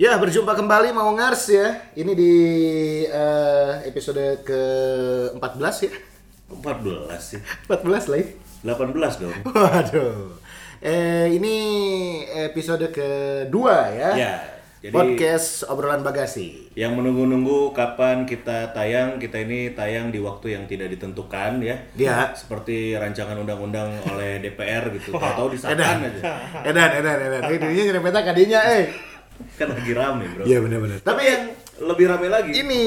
Ya, berjumpa kembali mau ngars ya. Ini di eh, episode ke-14 ya. 14 sih. 14 lah ya. 18 dong. Waduh. Eh, ini episode kedua ya. Ya. Jadi Podcast obrolan bagasi. yang menunggu-nunggu kapan kita tayang, kita ini tayang di waktu yang tidak ditentukan ya. Ya. Seperti rancangan undang-undang oleh DPR gitu. Tahu-tahu disahkan aja. Edan, edan, edan. Ini dirinya nyerempeta kadinya, eh. Kan lagi rame, Bro. Iya benar-benar. Tapi yang lebih rame lagi. Ini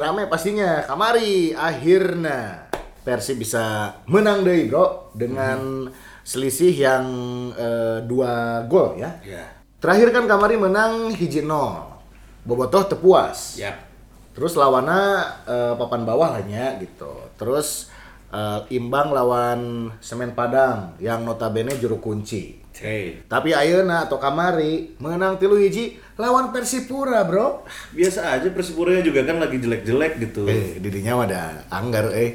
rame pastinya. Kamari akhirnya Persib bisa menang deh, Bro, dengan selisih yang eh, dua gol ya. Ya. Terakhir kan Kamari menang hiji nol. Bobotoh tepuas. Ya. Terus lawannya eh, papan bawah lah nya gitu. Terus eh, imbang lawan Semen Padang yang notabene juru kunci. Oke. Tapi ayeuna atau Kamari menang tilu hiji lawan Persipura, Bro. Biasa aja Persipuranya juga kan lagi jelek-jelek gitu. Eh, didinya ada anggar eh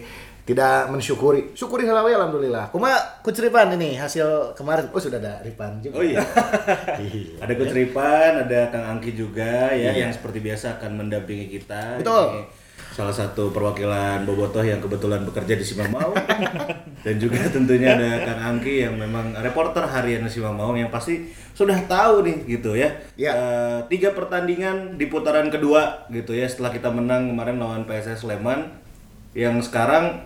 tidak mensyukuri. Syukuri halawe alhamdulillah. Kuma kuceripan ini hasil kemarin. Oh, sudah ada Ripan juga. Oh iya. Iya. Ada Coach Ripan, ada Kang Angki juga ya Iya. yang seperti biasa akan mendampingi kita. Betul. Ini salah satu perwakilan Bobotoh yang kebetulan bekerja di Simamau dan juga tentunya ada Kang Angki yang memang reporter harian di Simamau yang pasti sudah tahu nih gitu ya. Iya. Eh, tiga pertandingan di putaran kedua gitu ya setelah kita menang kemarin lawan PSS Sleman yang sekarang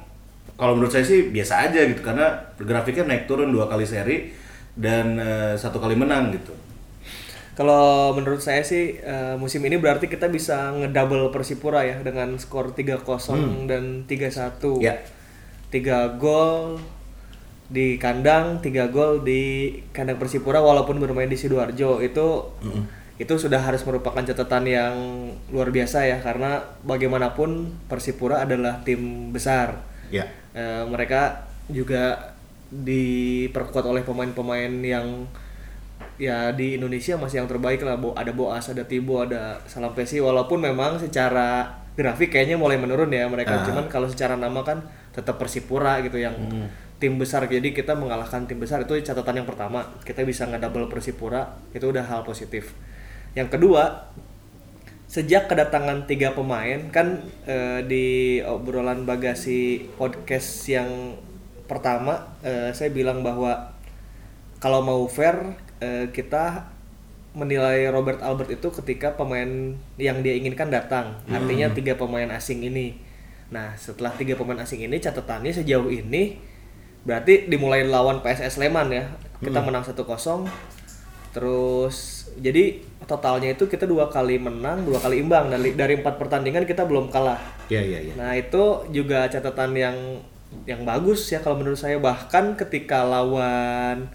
kalau menurut saya sih biasa aja gitu karena grafiknya naik turun dua kali seri dan eh, satu kali menang gitu. Kalau menurut saya sih eh, musim ini berarti kita bisa ngedouble Persipura ya dengan skor 3-0 dan 3-1. Ya. 3 gol di kandang, 3 gol di kandang Persipura walaupun bermain di Sidoarjo itu itu sudah harus merupakan catatan yang luar biasa ya karena bagaimanapun Persipura adalah tim besar. Ya. Eh, mereka juga diperkuat oleh pemain-pemain yang ya di Indonesia masih yang terbaik lah Bo, ada Boas ada Tibo ada Salampesi walaupun memang secara grafik kayaknya mulai menurun ya mereka. Cuman kalau secara nama kan tetap Persipura gitu yang tim besar. Jadi kita mengalahkan tim besar itu catatan yang pertama. Kita bisa ngedouble Persipura itu udah hal positif. Yang kedua sejak kedatangan tiga pemain kan eh, di obrolan bagasi podcast yang pertama eh, saya bilang bahwa kalau mau fair eh, kita menilai Robert Albert itu ketika pemain yang dia inginkan datang. Artinya tiga pemain asing ini. Nah setelah tiga pemain asing ini catatannya sejauh ini berarti dimulai lawan PSS Sleman ya. Kita menang 1-0 terus jadi totalnya itu kita dua kali menang dua kali imbang. Dari dari empat pertandingan kita belum kalah. Ya, ya, ya. Nah itu juga catatan yang yang bagus ya kalau menurut saya. Bahkan ketika lawan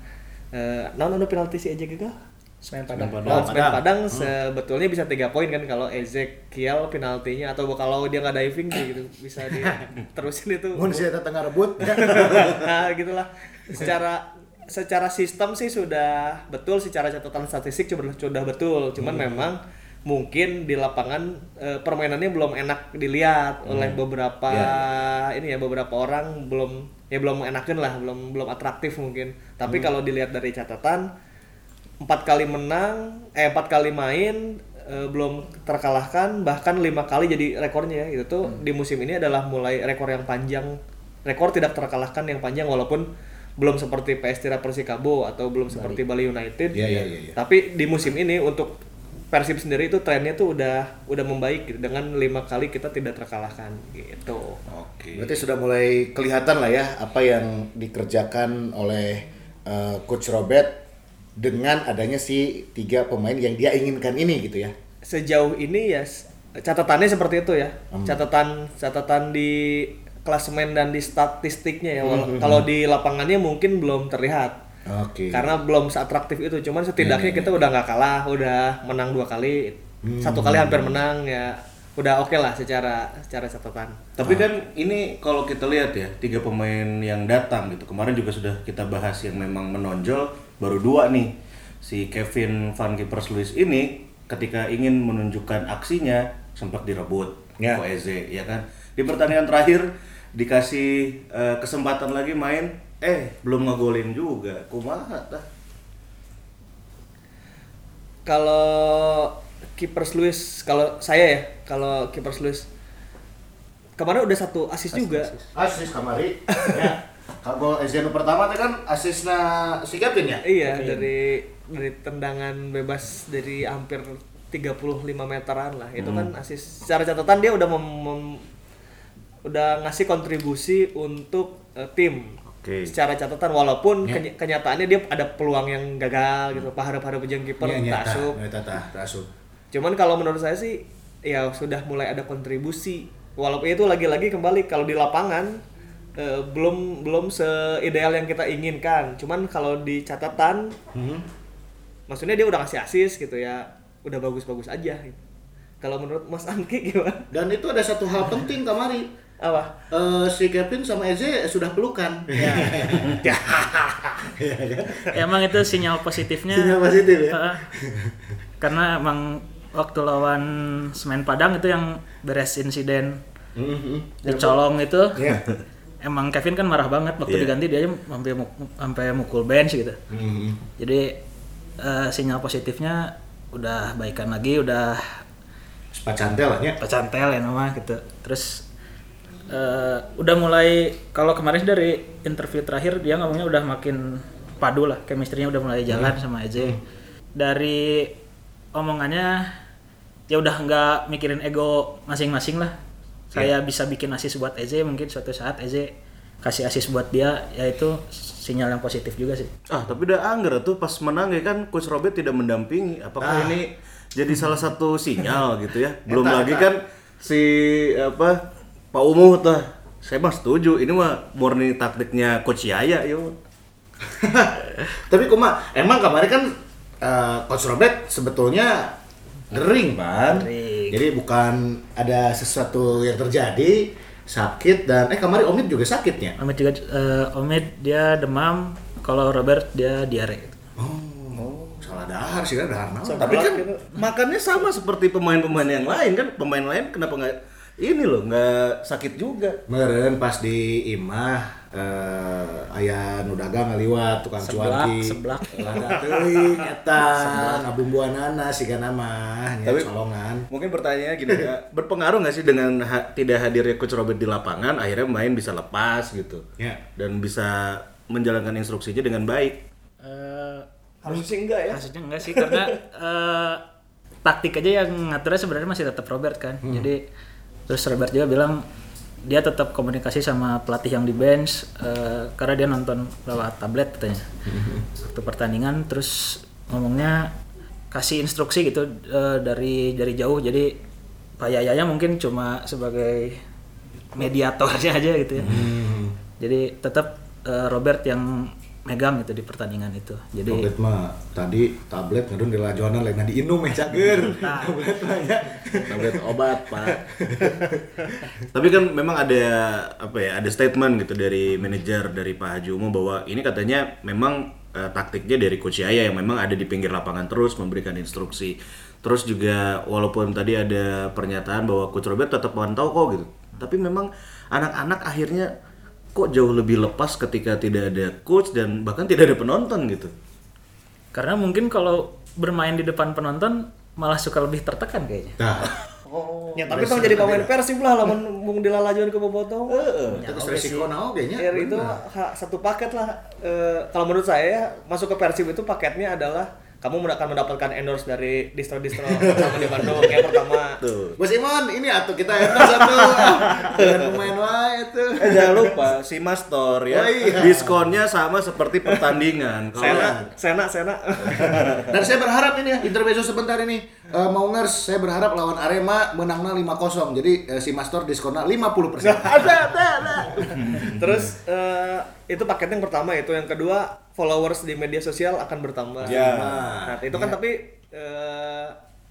eh non anu penalti si aja gagal. Semen Padang. lawan Semen Padang sebetulnya bisa tiga poin kan kalau Ezekiel penaltinya atau kalau dia nggak diving sih gitu bisa dia terusin itu. Mun saya tengah rebut. nah gitulah. Secara secara sistem sih sudah betul secara catatan statistik sudah sudah betul. Cuman memang mungkin di lapangan eh, permainannya belum enak dilihat oleh beberapa ini ya beberapa orang belum ya belum enakin lah belum belum atraktif mungkin. Tapi kalau dilihat dari catatan empat kali menang eh empat kali main eh, belum terkalahkan bahkan lima kali jadi rekornya. Ya itu tuh di musim ini adalah mulai rekor yang panjang rekor tidak terkalahkan yang panjang walaupun belum seperti PS Tira Persikabo atau belum seperti Bali United. Iya, iya, iya, iya. tapi di musim ini untuk Persib sendiri itu trennya tuh udah udah membaik gitu. Dengan lima kali kita tidak terkalahkan gitu. Oke. Berarti sudah mulai kelihatan lah ya apa yang dikerjakan oleh eh, Coach Robert dengan adanya si tiga pemain yang dia inginkan ini gitu ya. sejauh ini ya catatannya seperti itu ya. Catatan catatan di klasemen dan di statistiknya ya. Wala- kalau di lapangannya mungkin belum terlihat Oke. karena belum seatraktif itu cuman setidaknya kita udah nggak kalah udah menang dua kali. Satu kali hampir menang ya udah oke lah secara secara catatan. Tapi kan ini kalau kita lihat ya tiga pemain yang datang gitu. Kemarin juga sudah kita bahas yang memang menonjol baru dua nih. Si Kevin Van Kippers Luis ini ketika ingin menunjukkan aksinya sempat direbut. Ya. Koeze ya kan? Di pertandingan terakhir dikasih eh, kesempatan lagi main eh belum ngegolin juga. Kumaha tah kalau kiper Luis kalau saya ya kalau kiper Luis kemarin udah satu asis juga. Asis kamari. ya. Kalau Eziano pertama teh kan asisna si Kevin ya? iya dari dari tendangan bebas dari hampir 35 meteran lah. Itu kan asis secara catatan dia udah mem- mem- udah ngasih kontribusi untuk eh, tim Oke. secara catatan walaupun keny- kenyataannya dia ada peluang yang gagal gitu paharap-paharap jeung kiper Iya, nyata. tasuk tasuk. Cuman kalau menurut saya sih ya sudah mulai ada kontribusi. Walaupun itu lagi-lagi kembali kalau di lapangan eh, belum belum seideal yang kita inginkan. Cuman kalau di catatan maksudnya dia udah ngasih asis gitu ya, udah bagus-bagus aja gitu. Kalau menurut Mas Angki gimana? Dan itu ada satu hal penting kamari. Apa? Eh, si Kevin sama Eze sudah pelukan. emang itu sinyal positifnya Sinyal positif ya? Heeh. karena emang waktu lawan Semen Padang itu yang beres insiden dicolong itu Iya. emang Kevin kan marah banget waktu Iya. diganti dia aja sampai sampai mukul bench gitu Mhm. jadi eh, sinyal positifnya udah baikan lagi udah Sepacantel lah nya. pecantel ya nama gitu terus eh, udah mulai kalau kemarin dari interview terakhir dia ngomongnya udah makin padu lah chemistry-nya udah mulai jalan sama Eze dari omongannya ya udah nggak mikirin ego masing-masing lah saya bisa bikin asis buat Eze mungkin suatu saat Eze kasih asis buat dia ya itu sinyal yang positif juga sih Ah, tapi udah angger tuh pas menang ya kan Coach Robert tidak mendampingi. Apakah ini jadi salah satu sinyal gitu ya? Belum Eta, lagi eta. kan si apa Pak Umuh tuh. Saya mah setuju. Ini mah murni taktiknya Coach Yaya yo. Tapi kuma emang kemarin kan eh, Coach Robert sebetulnya ngering kan. Ngering. Jadi bukan ada sesuatu yang terjadi sakit dan eh kemarin Omid juga sakitnya. Omid juga eh, Omid dia demam kalau Robert dia diare Oh, salah dahar sih kan dahar naon. Tapi kan makannya sama seperti pemain-pemain yang lain kan. Pemain lain kenapa nggak ini loh nggak sakit juga? Meren pas di imah eh aya nu dagang ngaliwat tukang Seblak, cuanki. seblak. Lada teuing eta ngabumbuanana siga nama nya Tapi- colongan. Mungkin pertanyaannya gini ya, berpengaruh nggak sih dengan ha- tidak hadirnya Coach Robert di lapangan, akhirnya main bisa lepas gitu, Ya. dan bisa menjalankan instruksinya dengan baik. Eh, Harusnya sih enggak ya. Maksudnya enggak sih karena eh, taktik aja yang ngaturnya sebenarnya masih tetap Robert kan. Jadi terus Robert juga bilang dia tetap komunikasi sama pelatih yang di bench eh, karena dia nonton lewat tablet katanya. Waktu pertandingan terus ngomongnya kasih instruksi gitu eh, dari dari jauh. Jadi Pak Yayanya mungkin cuma sebagai mediatornya aja gitu ya. Jadi tetap eh, Robert yang megang gitu di pertandingan itu. Jadi Tablet mah tadi tablet ngedun di lajonan lain diinum ya cager. tablet mah ya. tablet obat pak tapi kan memang ada apa ya ada statement gitu dari manajer dari Pak Haji Umo bahwa ini katanya memang eh, taktiknya dari Coach Yaya yang memang ada di pinggir lapangan terus memberikan instruksi terus juga walaupun tadi ada pernyataan bahwa Coach Robert tetap mantau kok gitu tapi memang anak-anak akhirnya kok jauh lebih lepas ketika tidak ada coach dan bahkan tidak ada penonton gitu Karena mungkin kalau bermain di depan penonton malah suka lebih tertekan kayaknya. Nah, Ya tapi tong jadi pemain persib lah lamun mung dilalajuan ke bobotoh. terus resiko naon ge nya. Ya itu ha- satu paket lah. Eh, kalau menurut saya masuk ke Persib itu paketnya adalah kamu akan mendapatkan endorse dari distro-distro pertama di Bandung yang pertama. tuh Bos Imon, ini atuh kita endorse satu. Dengan pemain wae tuh. Eh jangan lupa si Mastor ya. Oh, iya. Diskonnya sama seperti pertandingan. Kalau Sena, Sena, Sena. Dan saya berharap ini ya, intermezzo sebentar ini. Eh, Maungers, saya berharap lawan Arema menangnya 5-0. Jadi eh, si Master diskonnya 50%. ada, ada, ada. Terus eh, itu paket yang pertama itu, yang kedua followers di media sosial akan bertambah. Ya. Nah, itu kan tapi eh,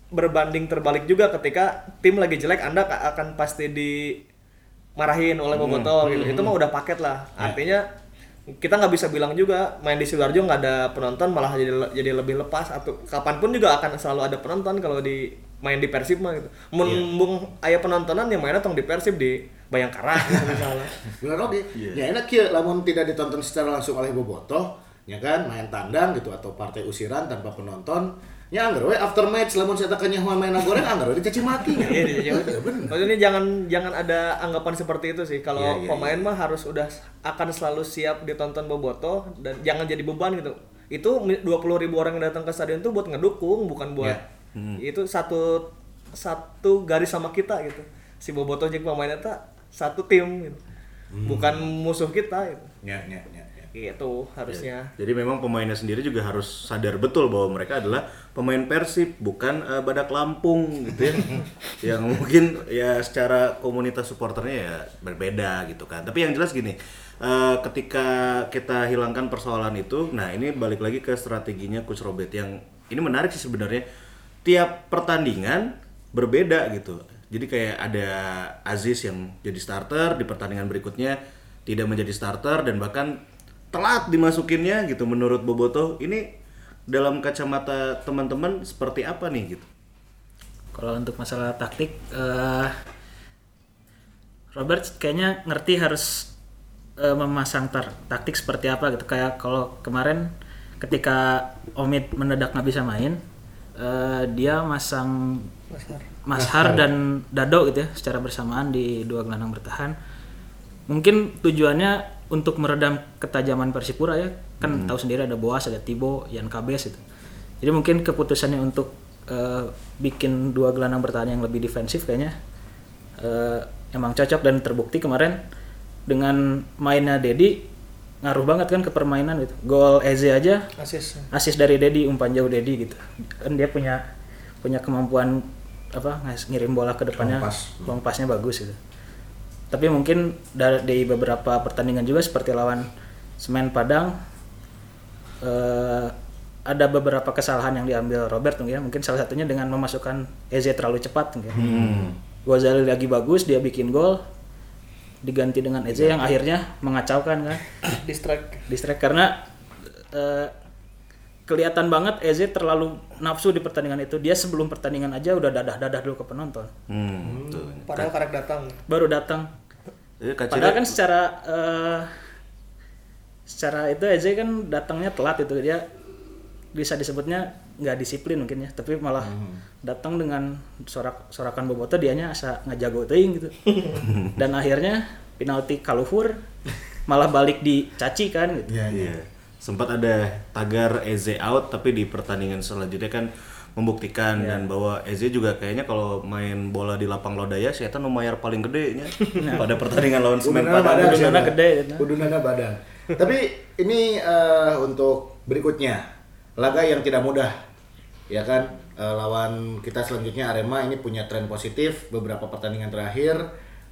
berbanding terbalik juga ketika tim lagi jelek Anda ka- akan pasti dimarahin oleh Boboto gitu. Itu mah udah paket lah. Artinya kita nggak bisa bilang juga main di Sidoarjo nggak ada penonton malah jadi jadi lebih lepas atau kapan pun juga akan selalu ada penonton kalau di main di Persib mah gitu. Mun bung aya penontonan yang mainnya tong di Persib di Bayangkara gitu misalnya. Benar oke. Ya enak ya, lamun tidak ditonton secara langsung oleh Bobotoh, ya kan main tandang gitu atau partai usiran tanpa penonton Ya anggar we after match lamun saya tanya main goreng anggar we dicaci maki. Iya, di Iya, bener. Maksudnya jangan jangan ada anggapan seperti itu sih. Kalau Iya, iya, pemain mah harus udah akan selalu siap ditonton bobotoh dan jangan jadi beban gitu. Itu 20 ribu orang yang datang ke stadion itu buat ngedukung, bukan buat Iya. itu satu satu garis sama kita gitu. Si bobotoh jeung pemainnya tak satu tim gitu. Hmm. Bukan musuh kita gitu. Ya, ya, ya, ya. Gitu harusnya. Jadi memang pemainnya sendiri juga harus sadar betul bahwa mereka adalah pemain Persib, bukan eh, Badak Lampung gitu ya. yang mungkin ya secara komunitas supporternya ya berbeda gitu kan. Tapi yang jelas gini, eh, ketika kita hilangkan persoalan itu, nah ini balik lagi ke strateginya Coach Robert yang ini menarik sih sebenarnya. Tiap pertandingan berbeda gitu. Jadi kayak ada Aziz yang jadi starter di pertandingan berikutnya tidak menjadi starter dan bahkan telat dimasukinnya gitu menurut Boboto. Ini dalam kacamata teman-teman seperti apa nih gitu? Kalau untuk masalah taktik, eh, Robert kayaknya ngerti harus eh, memasang tar- taktik seperti apa gitu. Kayak kalau kemarin ketika Omid mendadak nggak bisa main, eh, dia masang Mashar dan Dado gitu ya secara bersamaan di dua gelandang bertahan. Mungkin tujuannya untuk meredam ketajaman Persipura ya. Kan tahu sendiri ada Boas, ada Tibo, Yan Kabes itu. Jadi mungkin keputusannya untuk eh, bikin dua gelandang bertahan yang lebih defensif kayaknya eh, emang cocok dan terbukti kemarin dengan mainnya Dedi ngaruh banget kan ke permainan gitu. Gol Eze aja Asis. asis dari Dedi umpan jauh Dedi gitu kan dia punya punya kemampuan apa ngirim bola ke depannya Long pass. long passnya bagus gitu tapi mungkin dari, di beberapa pertandingan juga seperti lawan Semen Padang eh, ada beberapa kesalahan yang diambil Robert mungkin ya. mungkin salah satunya dengan memasukkan Eze terlalu cepat mungkin Ghazali lagi bagus dia bikin gol diganti dengan Eze yang akhirnya mengacaukan kan Distract. distract karena eh, kelihatan banget Eze terlalu nafsu di pertandingan itu. Dia sebelum pertandingan aja udah dadah-dadah dulu ke penonton. Hmm, tuh. Padahal karek datang. Baru datang. Kak Padahal kan secara eh, secara itu Eze kan datangnya telat itu dia bisa disebutnya nggak disiplin mungkin ya tapi malah datang dengan sorak sorakan boboto dianya asa ngajago teuing gitu dan akhirnya penalti kaluhur malah balik dicaci kan gitu Ya, ya. Iya. Sempat ada tagar Eze out tapi di pertandingan selanjutnya kan membuktikan dan bahwa Eze juga kayaknya kalau main bola di lapang lodaya saya nu mayar paling gede nya pada pertandingan lawan Semen Padang. Udunana gede, gitu. Udunana badan. Tapi ini eh, untuk berikutnya laga yang tidak mudah, ya kan? Eh, lawan kita selanjutnya Arema ini punya tren positif beberapa pertandingan terakhir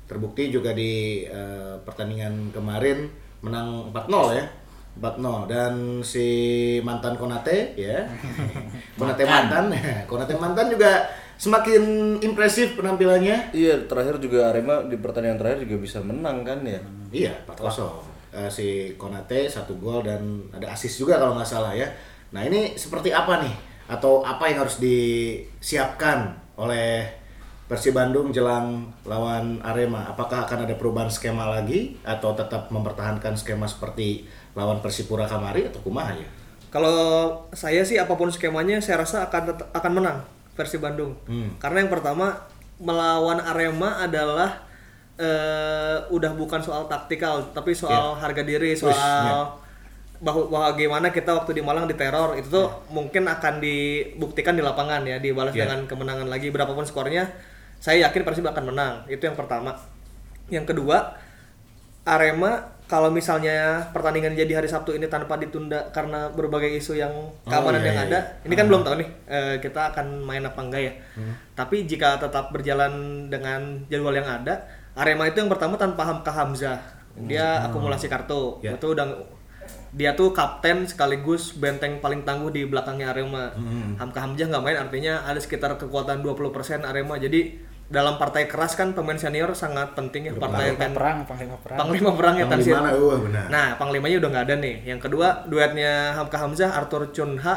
terbukti juga di eh, pertandingan kemarin menang 4-0 ya. 4-0 dan si mantan Konate ya. Konate mantan, Konate mantan juga semakin impresif penampilannya. Iya, terakhir juga Arema di pertandingan terakhir juga bisa menang kan ya. Iya, 4-0. Eh, si Konate satu gol dan ada asis juga kalau nggak salah ya. Nah ini seperti apa nih? Atau apa yang harus disiapkan oleh Persib Bandung jelang lawan Arema? Apakah akan ada perubahan skema lagi atau tetap mempertahankan skema seperti lawan Persipura Kamari atau kumaha ya? Kalau saya sih apa pun skemanya saya rasa akan akan menang versi Bandung. Hmm. Karena yang pertama melawan Arema adalah eh, udah bukan soal taktikal tapi soal harga diri, soal ya. bahwa, bahwa gimana kita waktu di Malang diteror itu tuh mungkin akan dibuktikan di lapangan ya, dibalas Ya. dengan kemenangan lagi berapapun skornya. Saya yakin Persib akan menang. Itu yang pertama. Yang kedua, Arema kalau misalnya pertandingan jadi hari Sabtu ini tanpa ditunda karena berbagai isu yang keamanan iya, yang iya, ada, iya. ini kan belum tahu nih eh, kita akan main apa enggak ya. Tapi jika tetap berjalan dengan jadwal yang ada, Arema itu yang pertama tanpa Hamka Hamzah. Dia akumulasi kartu. Ya. Itu udah dia tuh kapten sekaligus benteng paling tangguh di belakangnya Arema. Hamka Hamzah nggak main artinya ada sekitar kekuatan 20% Arema. Jadi dalam partai keras kan pemain senior sangat penting ya partai panglima ten- perang panglima perang Panglima perang ya Yang di Tanzil. mana? Wah, benar. Nah, panglimanya udah nggak ada nih. Yang kedua, duetnya Hamka Hamzah, Arthur Chunha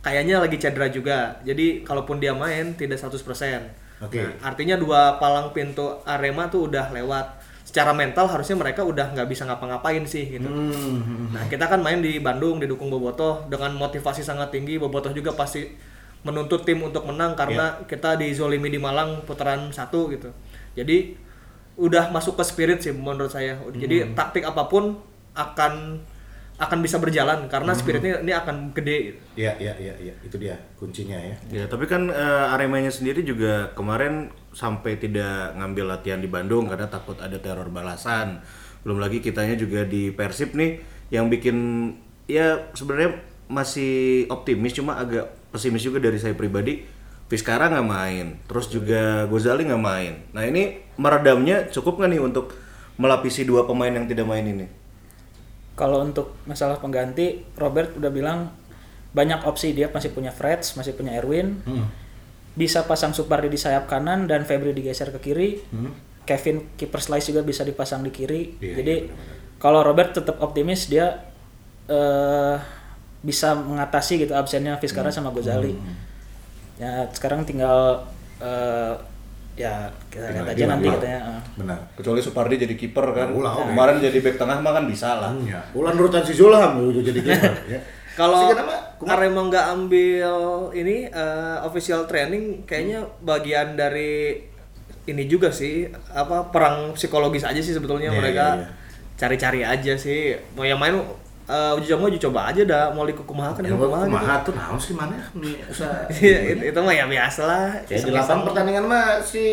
kayaknya lagi cedera juga. Jadi kalaupun dia main tidak 100%. Oke. Nah, artinya dua palang pintu Arema tuh udah lewat. Secara mental harusnya mereka udah nggak bisa ngapa-ngapain sih gitu. Hmm. Nah, kita kan main di Bandung didukung Bobotoh dengan motivasi sangat tinggi. Bobotoh juga pasti menuntut tim untuk menang karena kita dizolimi di Malang putaran satu gitu. Jadi udah masuk ke spirit sih menurut saya. Jadi taktik apa pun akan akan bisa berjalan karena spiritnya ini akan gede. Gitu. Iya, iya, iya, iya. Itu dia kuncinya ya. Ya, tapi kan eh, Aremanya sendiri juga kemarin sampai tidak ngambil latihan di Bandung karena takut ada teror balasan. Belum lagi kitanya juga di Persib nih yang bikin ya sebenarnya masih optimis cuma agak pesimis juga dari saya pribadi. Vizcara nggak main, terus juga Gozali nggak main. Nah ini meredamnya cukup nggak nih untuk melapisi dua pemain yang tidak main ini? Kalau untuk masalah pengganti, Robert udah bilang banyak opsi dia masih punya Freds, masih punya Erwin. Bisa pasang Supardi di sayap kanan dan Febri digeser ke kiri. Kevin kiper slice juga bisa dipasang di kiri. Iya, Jadi kalau Robert tetap optimis dia eh bisa mengatasi gitu absennya Vizcara sama Gozali. Ya sekarang tinggal eh ya kita lihat aja nanti katanya. eh. Benar. Kecuali Supardi jadi kiper kan. Oke. Kemarin jadi back tengah mah kan bisa lah. Ya. Ulan nurutan si Zulham udah jadi kiper ya. Kalau? Kumaha? Arema nggak ambil ini eh, official training, kayaknya bagian dari ini juga sih apa perang psikologis aja sih sebetulnya Iya, mereka iya, iya. cari-cari aja sih. Mau yang main eh, uji coba uji coba aja dah mau liku kumaha kan Yang emang kumaha gitu. kumaha tuh naon sih mana? Nih, usaha. Iya, itu, mah ya biasa lah. Ya di lapangan pertandingan mah si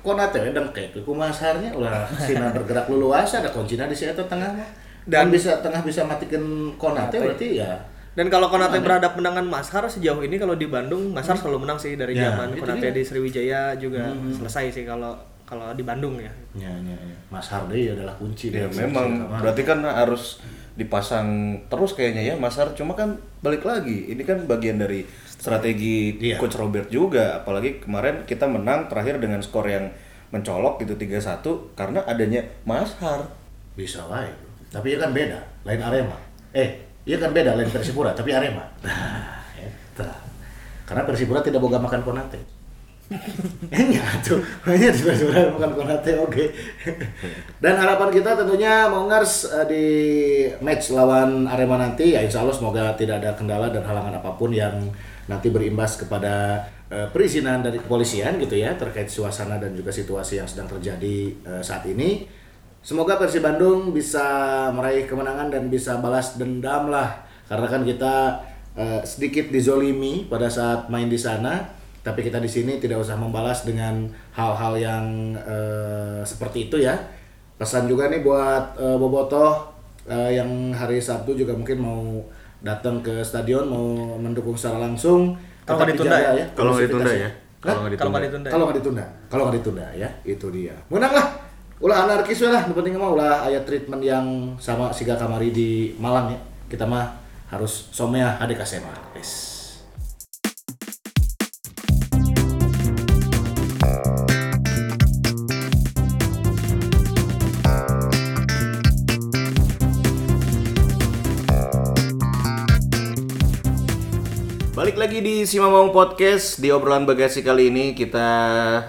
Konate we dengke ku masarnya ulah sina bergerak luas ada kuncinya di si eta tengah mah. Dan Dan- bisa tengah bisa matikan Konate berarti ya Dan kalau Konate berhadap dengan Mashar sejauh ini kalau di Bandung Mashar selalu menang sih dari Ya, zaman Konate dia. di Sriwijaya juga selesai sih kalau kalau di Bandung ya. ya ya ya. Mas Hardy adalah kunci Ya memang berarti kan harus dipasang terus kayaknya ya Masar cuma kan balik lagi ini kan bagian dari strategi Iya. coach Robert juga apalagi kemarin kita menang terakhir dengan skor yang mencolok gitu 3-1 karena adanya Mashar bisa wae. Tapi ya kan beda, lain Arema. Eh, iya kan beda lain Persipura, tapi Arema. Nah, eta. Karena Persipura tidak boga makan Konate. Enggak tuh, hanya di Persipura makan Konate oke. Dan harapan kita tentunya mau ngars eh, di match lawan Arema nanti ya insya Allah semoga tidak ada kendala dan halangan apa pun yang nanti berimbas kepada eh, perizinan dari kepolisian gitu ya terkait suasana dan juga situasi yang sedang terjadi eh, saat ini. Semoga Persib Bandung bisa meraih kemenangan dan bisa balas dendam lah karena kan kita sedikit dizolimi pada saat main di sana tapi kita di sini tidak usah membalas dengan hal-hal yang eh, seperti itu ya. Pesan juga nih buat eh, Bobotoh eh, yang hari Sabtu juga mungkin mau datang ke stadion mau mendukung secara langsung Kalau nggak ditunda dijaga ya? Kalau nggak ditunda ya? Kalau nggak ditunda. kalau nggak ditunda. Kalau nggak ditunda ya itu dia. Menang lah. Ulah anarkis lah yang penting mah ulah aya treatment yang sama siga kamari di Malang ya. Kita mah harus somea hadek kasema yes. Balik lagi di Simamong Podcast. Di obrolan bagasi kali ini kita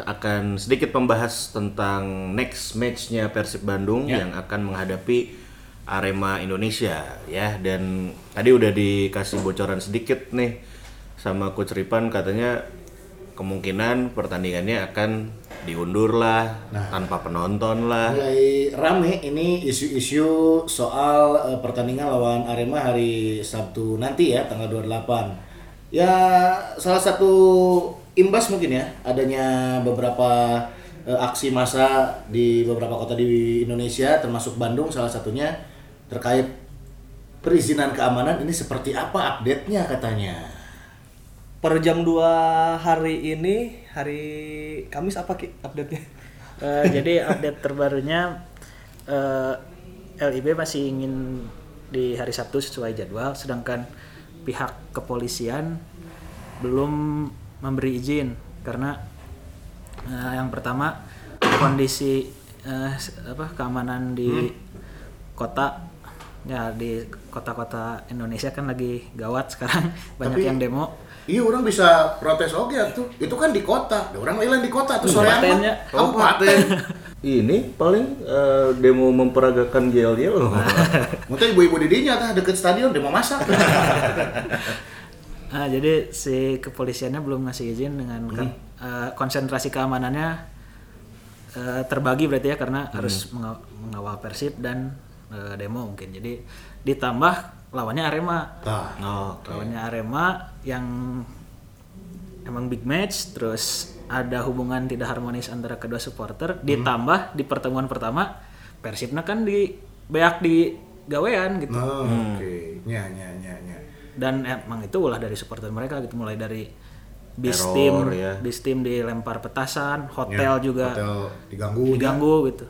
akan sedikit membahas tentang next matchnya Persib Bandung Ya. yang akan menghadapi Arema Indonesia ya. Dan tadi udah dikasih bocoran sedikit nih sama Coach Ripan. Katanya kemungkinan pertandingannya akan diundur lah tanpa penonton lah. Mulai rame ini isu-isu soal eh, pertandingan lawan Arema hari Sabtu nanti ya tanggal 28 ya salah satu imbas mungkin ya adanya beberapa eh, aksi massa di beberapa kota di Indonesia termasuk Bandung salah satunya terkait perizinan keamanan ini seperti apa update-nya katanya Per jam 2 hari ini, hari Kamis apa Ki update-nya? Eh, jadi update terbarunya eh, LIB masih ingin di hari Sabtu sesuai jadwal, sedangkan pihak kepolisian belum memberi izin karena eh, yang pertama kondisi s- apa keamanan di kota ya di kota-kota Indonesia kan lagi gawat sekarang banyak Tapi- yang demo Iya orang bisa protes oke tuh. Itu kan di kota. Orang lain di kota tuh sore Kabupatennya. Kabupaten. ini paling eh, demo memperagakan loh Mungkin ibu-ibu di dinya tah deket stadion mau masak. Ah, jadi si kepolisiannya belum ngasih izin dengan kan, eh, konsentrasi keamanannya eh, terbagi berarti ya karena harus menga- mengawal Persib dan eh, demo mungkin. Jadi ditambah lawannya Arema. Nah, Oh, Lawannya Arema yang emang big match terus ada hubungan tidak harmonis antara kedua supporter ditambah di pertemuan pertama Persibnya kan di beak di gawean gitu. nah, oke. Nya, nya, nya, nya. dan emang itu ulah dari supporter mereka gitu mulai dari bis tim ya. bis tim dilempar petasan Ya, hotel juga Hotel diganggu. diganggu gitu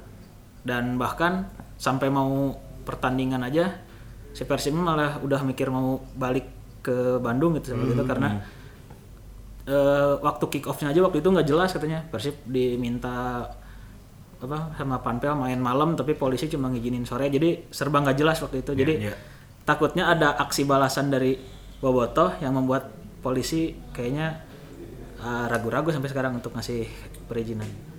dan bahkan sampai mau pertandingan aja si Persib malah udah mikir mau balik ke Bandung gitu seperti itu karena eh, waktu kick off-nya aja waktu itu nggak jelas katanya. Persib diminta apa sama Panpel main malam tapi polisi cuma ngizinin sore. Jadi serba nggak jelas waktu itu. Jadi iya. takutnya ada aksi balasan dari Bobotoh yang membuat polisi kayaknya eh, ragu-ragu sampai sekarang untuk ngasih perizinan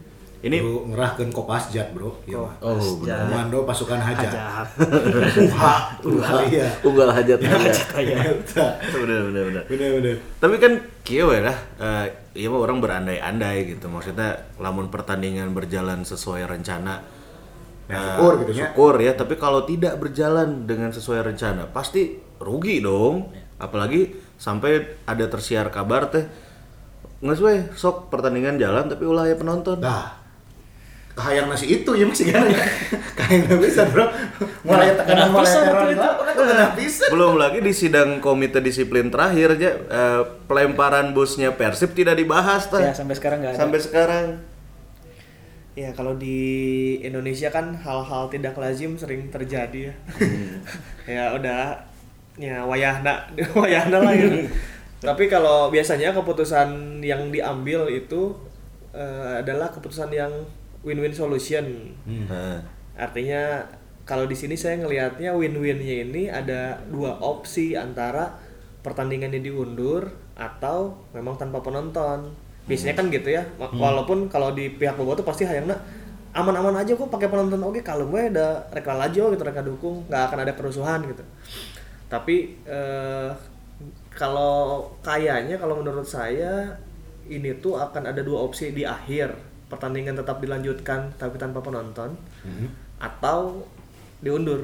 Ini Bro, ngerahkeun Kopasjat, Bro. Iya, mah. oh benar. Komando pasukan hajat. Jahat. Uha, uha, iya. Unggal hajat aja. Eta. Bener bener bener. Bener, bener. Tapi kan kieu we lah, eh, iya mah orang berandai-andai gitu. Maksudnya lamun pertandingan berjalan sesuai rencana. Ya, eh, syukur gitu ya. Syukur ya, tapi kalau tidak berjalan dengan sesuai rencana, pasti rugi dong. Apalagi sampai ada tersiar kabar teh nggak we sok pertandingan jalan tapi ulah ya penonton. Nah, kahayang nasi itu ya masih kan kahayang nggak bisa bro. Mulai tekanan mulai teror itu? bisa. Belum lagi di sidang komite disiplin terakhir aja eh, pelemparan busnya Persib tidak dibahas tah. ya sampai sekarang nggak ada. Sampai sekarang. Ya kalau di Indonesia kan hal-hal tidak lazim sering terjadi ya. ya udah. Ya wayahna wayahna lah gitu. Tapi kalau biasanya keputusan yang diambil itu eh, adalah keputusan yang win-win solution. Nah, Artinya kalau di sini saya ngelihatnya win-winnya ini ada dua opsi antara pertandingannya diundur atau memang tanpa penonton. Biasanya kan gitu ya. Ma- Walaupun kalau di pihak bobotoh pasti hayangna aman-aman aja kok pakai penonton oke kalau gue ada reka lajo gitu reka dukung nggak akan ada kerusuhan gitu. Tapi eh, kalau kayaknya kalau menurut saya ini tuh akan ada dua opsi di akhir pertandingan tetap dilanjutkan tapi tanpa penonton atau diundur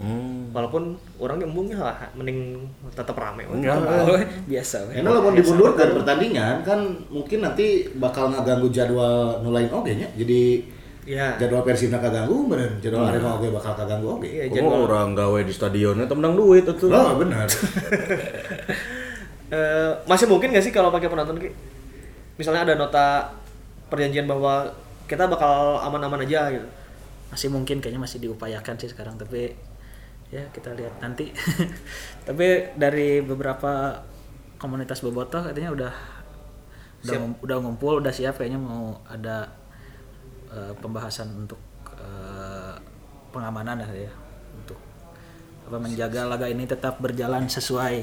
hmm. walaupun orang embungnya ah, mending tetap rame. Enggak. Biasa. Karena kalau dimundurkan pertandingan kan mungkin nanti bakal ngaganggu jadwal nulain oge nya. Jadi ya jadwal Persibna kaganggu, bener jadwal Arema oge bakal kaganggu oge. iya jadwal orang gawe di stadionnya temenang duit itu. Oh, benar. Eh, masih mungkin gak sih kalau pakai penonton Ki? misalnya ada nota perjanjian bahwa kita bakal aman-aman aja gitu. Masih mungkin kayaknya masih diupayakan sih sekarang tapi ya kita lihat nanti. Tapi dari beberapa komunitas bobotoh katanya udah udah, Siap. ngum- udah ngumpul udah siap kayaknya mau ada eh, pembahasan untuk eh, pengamanan ya untuk apa menjaga laga ini tetap berjalan sesuai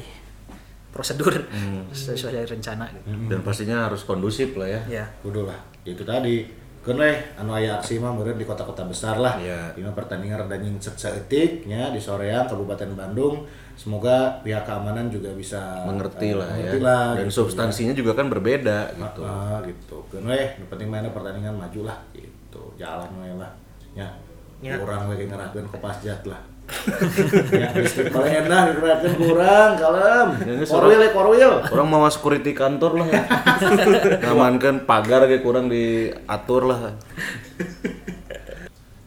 prosedur sesuai rencana gitu. Dan pastinya harus kondusif lah ya. ya Kudu lah. Itu tadi. Kan leh anu aya aksi mah meureun di kota-kota besar lah. Iya. Dina pertandingan rada nyingset saeutik nya di soreang Kabupaten Bandung. Semoga pihak keamanan juga bisa Mengerti eh, lah ya. mengerti lah, Dan gitu. substansinya juga kan berbeda gitu. Ah, gitu. Kan penting mana pertandingan maju lah gitu. Jalan lah. Ya. Ya. Kurang we ngerahkeun kopasjat lah. Paling enak dikerahkeun kurang, kalem. Korwil ya, korwil. Orang mau security kantor lah. Ngamankan pagar kayak kurang diatur lah.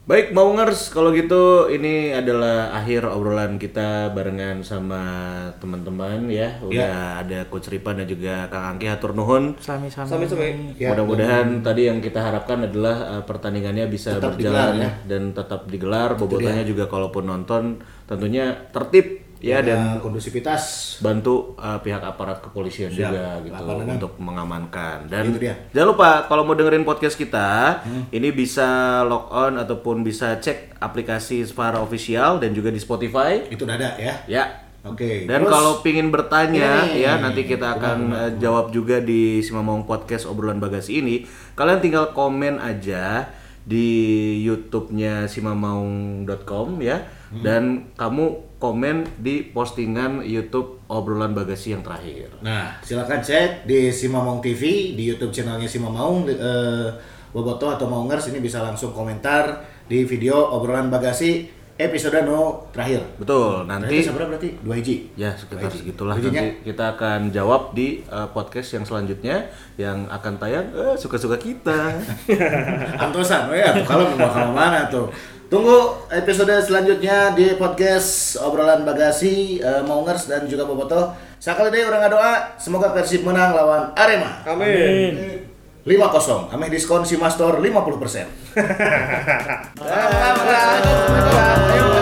Baik, mau ngers kalau gitu ini adalah akhir obrolan kita barengan sama teman-teman ya. Udah ada Coach Ripan dan juga Kang Angki hatur nuhun. sami-sami sami-sami Ya, Mudah-mudahan tadi yang kita harapkan adalah uh, pertandingannya bisa Tetap berjalan digelar, ya. dan tetap digelar. Bobotohnya juga kalaupun nonton tentunya tertib ya dan dan kondusivitas bantu uh, pihak aparat kepolisian Siap. juga gitu Lapangan. untuk mengamankan dan Itu dia. jangan lupa kalau mau dengerin podcast kita ini bisa log on ataupun bisa cek aplikasi Spara official dan juga di Spotify itu dada ya. ya Oke. dan terus- kalau pingin bertanya Ini. ya nanti kita akan uh, jawab juga di Simamong Podcast obrolan bagasi ini kalian tinggal komen aja di YouTube-nya simamaung.com ya dan kamu komen di postingan YouTube obrolan bagasi yang terakhir. Nah, silakan cek di Simamong TV di YouTube channelnya Simamong eh, Boboto atau Maungers ini bisa langsung komentar di video obrolan bagasi episode no terakhir. Betul, Nanti seberapa berarti? 2 hiji. ya sekitar Dua hiji. segitulah Dua hijinya. nanti kita akan jawab di uh, podcast yang selanjutnya yang akan tayang eh, suka-suka kita. Antosan, atuh kalau mau ke mana tuh. Tunggu episode selanjutnya di podcast obrolan bagasi eh, Maungers dan juga Boboto. Sekali deh orang doa, semoga Persib menang lawan Arema. Amin. 5-0. Kami diskon si Mastor 50%. Ayo.